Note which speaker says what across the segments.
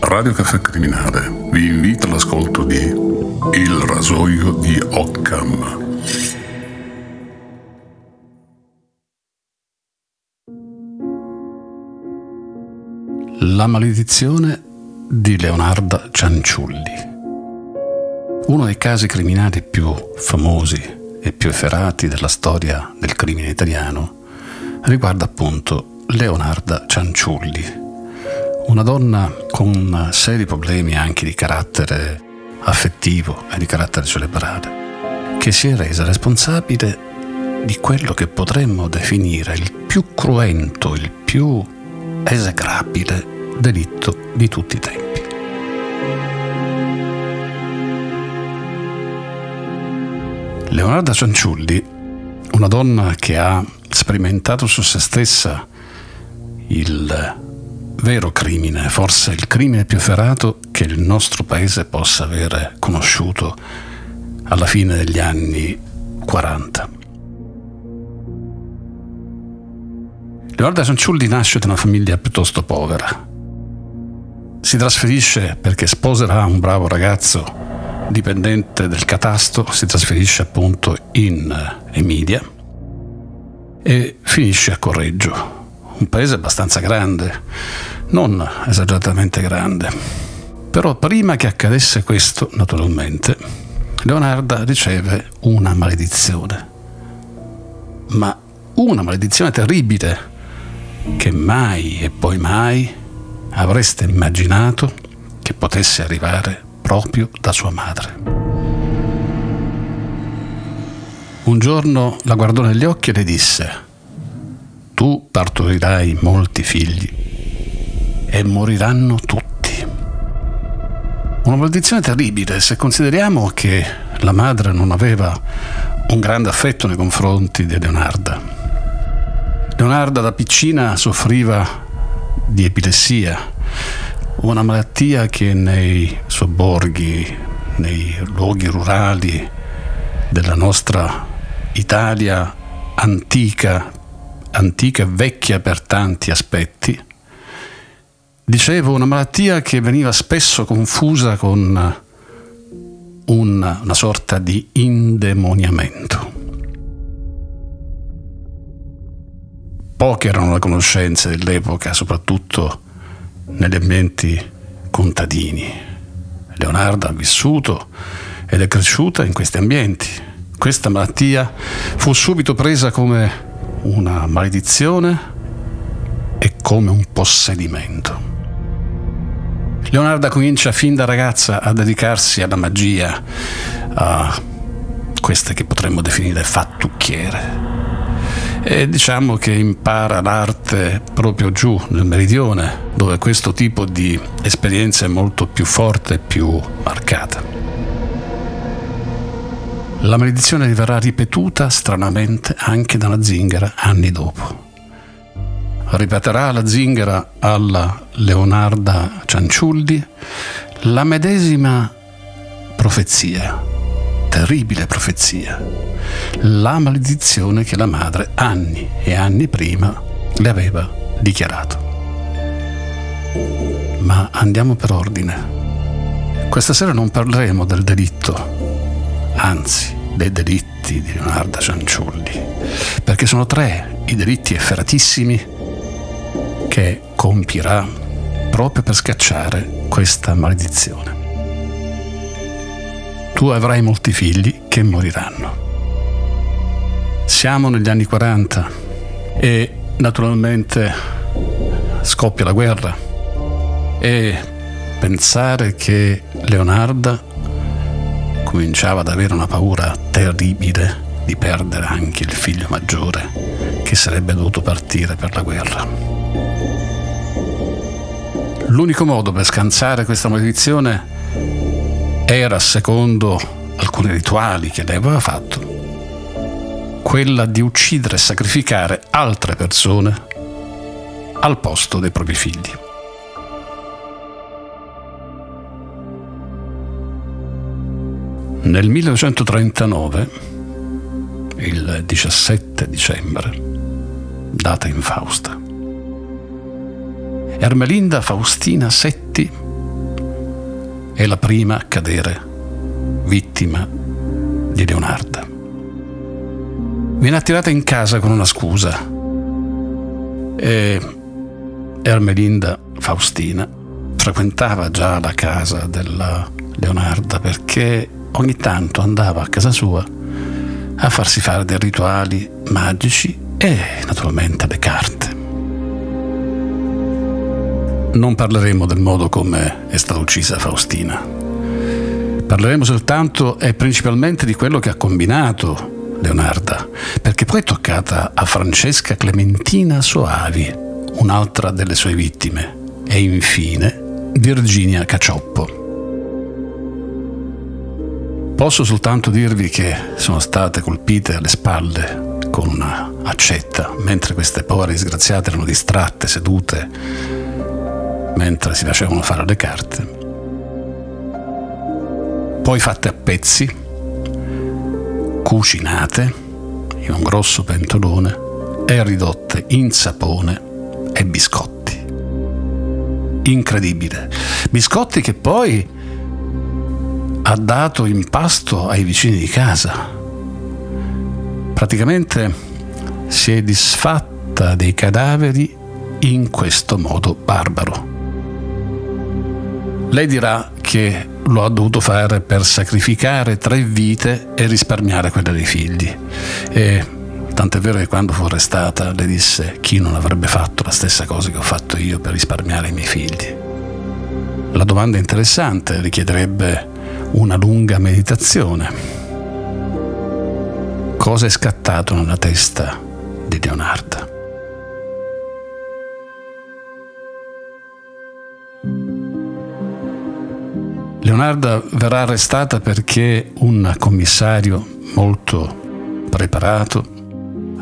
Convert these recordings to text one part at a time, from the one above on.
Speaker 1: Radio Caffè Criminale vi invita all'ascolto di Il rasoio di Occam.
Speaker 2: La maledizione di Leonardo Cianciulli. Uno dei casi criminali più famosi e più efferati della storia del crimine italiano riguarda appunto Leonarda Cianciulli, una donna con seri problemi anche di carattere affettivo e di carattere cerebrale, che si è resa responsabile di quello che potremmo definire il più cruento, il più esecrabile delitto di tutti i tempi. Leonardo Cianciulli, una donna che ha sperimentato su se stessa il vero crimine, forse il crimine più efferato che il nostro paese possa avere conosciuto alla fine degli anni 40. Leonardo Cianciulli nasce da una famiglia piuttosto povera. Si trasferisce perché sposerà un bravo ragazzo dipendente del catasto, si trasferisce appunto in Emilia e finisce a Correggio, un paese abbastanza grande, non esageratamente grande. Però prima che accadesse questo, naturalmente, Leonarda riceve una maledizione. Ma una maledizione terribile che mai e poi mai avreste immaginato che potesse arrivare proprio da sua madre. Un giorno la guardò negli occhi e le disse, tu partorirai molti figli e moriranno tutti. Una maledizione terribile se consideriamo che la madre non aveva un grande affetto nei confronti di Leonarda. Leonarda da piccina soffriva di epilessia, una malattia che nei sobborghi, nei luoghi rurali della nostra Italia antica, antica e vecchia per tanti aspetti, dicevo una malattia che veniva spesso confusa con una, una sorta di indemoniamento. Poche erano le conoscenze dell'epoca, soprattutto negli ambienti contadini. Leonardo ha vissuto ed è cresciuta in questi ambienti. Questa malattia fu subito presa come una maledizione e come un possedimento. Leonardo comincia fin da ragazza a dedicarsi alla magia, a queste che potremmo definire fattucchiere e diciamo che impara l'arte proprio giù nel meridione, dove questo tipo di esperienza è molto più forte e più marcata. La maledizione verrà ripetuta stranamente anche dalla zingara anni dopo. Ripeterà la zingara alla Leonarda Cianciulli la medesima profezia, terribile profezia, la maledizione che la madre anni e anni prima le aveva dichiarato. Ma andiamo per ordine. Questa sera non parleremo del delitto, anzi dei delitti di Leonardo Cianciulli, perché sono tre i delitti efferatissimi che compirà proprio per scacciare questa maledizione. Tu avrai molti figli che moriranno. Siamo negli anni 40 e naturalmente scoppia la guerra e pensare che Leonarda cominciava ad avere una paura terribile di perdere anche il figlio maggiore che sarebbe dovuto partire per la guerra. L'unico modo per scansare questa maledizione era, secondo alcuni rituali che lei aveva fatto, quella di uccidere e sacrificare altre persone al posto dei propri figli. Nel 1939, il 17 dicembre, data infausta, Ermelinda Faustina Setti è la prima a cadere vittima di Leonarda. Viene attirata in casa con una scusa e Ermelinda Faustina frequentava già la casa della Leonarda perché ogni tanto andava a casa sua a farsi fare dei rituali magici e naturalmente le carte. Non parleremo del modo come è stata uccisa Faustina. Parleremo soltanto e principalmente di quello che ha combinato Leonarda, perché poi è toccata a Francesca Clementina Soavi, un'altra delle sue vittime, e infine Virginia Cacioppo. Posso soltanto dirvi che sono state colpite alle spalle con una accetta, mentre queste povere disgraziate erano distratte, sedute mentre si facevano fare le carte, poi fatte a pezzi, cucinate in un grosso pentolone e ridotte in sapone e biscotti. Incredibile. Biscotti che poi ha dato in pasto ai vicini di casa. Praticamente si è disfatta dei cadaveri in questo modo barbaro. Lei dirà che lo ha dovuto fare per sacrificare tre vite e risparmiare quelle dei figli. E tant'è vero che quando fu arrestata le disse chi non avrebbe fatto la stessa cosa che ho fatto io per risparmiare i miei figli. La domanda interessante, richiederebbe una lunga meditazione. Cosa è scattato nella testa di Leonardo? Leonarda verrà arrestata perché un commissario molto preparato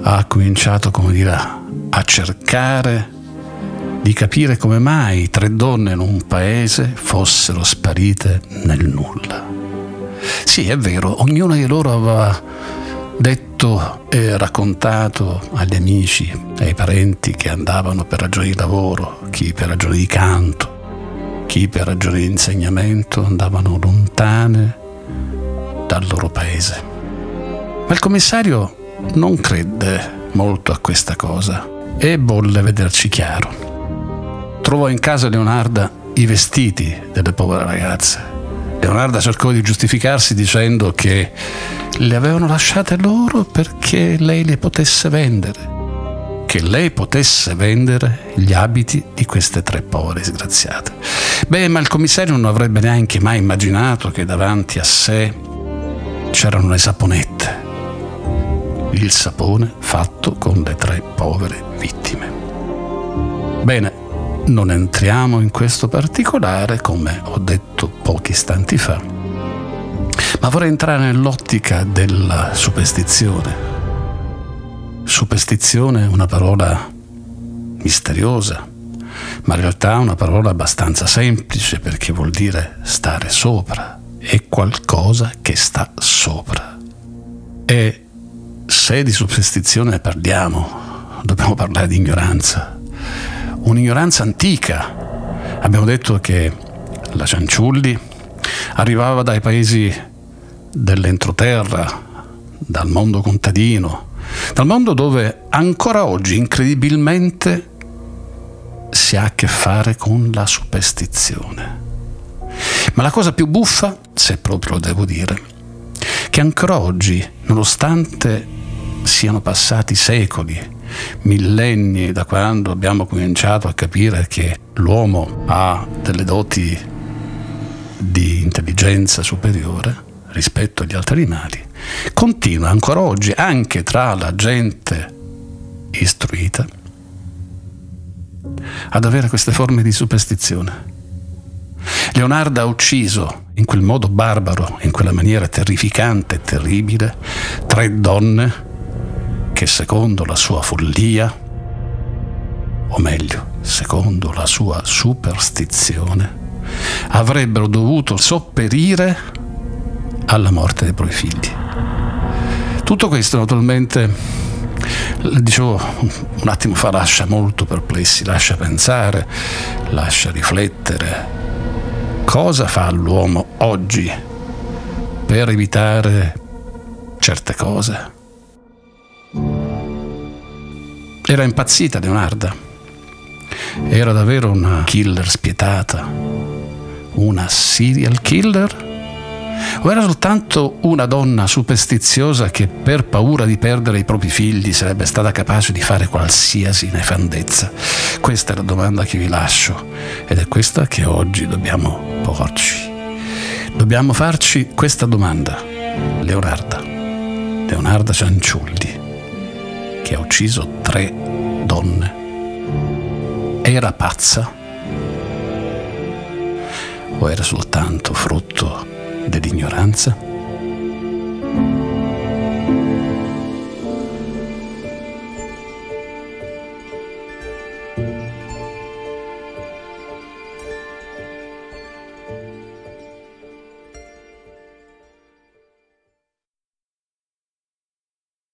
Speaker 2: ha cominciato, come dire, a cercare di capire come mai tre donne in un paese fossero sparite nel nulla. Sì, è vero, ognuna di loro aveva detto e raccontato agli amici, ai parenti che andavano per ragioni di lavoro, chi per ragioni di canto, chi per ragioni di insegnamento andavano lontane dal loro paese. Ma il commissario non credde molto a questa cosa e volle vederci chiaro. Trovò in casa Leonarda i vestiti delle povere ragazze. Leonarda cercò di giustificarsi dicendo che le avevano lasciate loro perché lei le potesse vendere che lei potesse vendere gli abiti di queste tre povere disgraziate. Beh, ma il commissario non avrebbe neanche mai immaginato che davanti a sé c'erano le saponette, il sapone fatto con le tre povere vittime. Bene, non entriamo in questo particolare, come ho detto pochi istanti fa, ma vorrei entrare nell'ottica della superstizione. Superstizione è una parola misteriosa, ma in realtà è una parola abbastanza semplice perché vuol dire stare sopra, è qualcosa che sta sopra. E se di superstizione parliamo, dobbiamo parlare di ignoranza, un'ignoranza antica. Abbiamo detto che la Cianciulli arrivava dai paesi dell'entroterra, dal mondo contadino, dal mondo dove ancora oggi incredibilmente si ha a che fare con la superstizione. Ma la cosa più buffa, se proprio lo devo dire, che ancora oggi, nonostante siano passati secoli, millenni da quando abbiamo cominciato a capire che l'uomo ha delle doti di intelligenza superiore rispetto agli altri animali, continua ancora oggi anche tra la gente istruita ad avere queste forme di superstizione. Leonardo ha ucciso in quel modo barbaro, in quella maniera terrificante e terribile, tre donne che secondo la sua follia, o meglio, secondo la sua superstizione, avrebbero dovuto sopperire alla morte dei propri figli. Tutto questo naturalmente, dicevo un attimo fa, lascia molto perplessi, lascia pensare, lascia riflettere cosa fa l'uomo oggi per evitare certe cose? Era impazzita Leonarda. Era davvero una killer spietata. Una serial killer? O era soltanto una donna superstiziosa che per paura di perdere i propri figli sarebbe stata capace di fare qualsiasi nefandezza? Questa è la domanda che vi lascio ed è questa che oggi dobbiamo porci. Dobbiamo farci questa domanda. Leonarda, Leonarda Cianciulli, che ha ucciso tre donne, era pazza? O era soltanto frutto dell'ignoranza?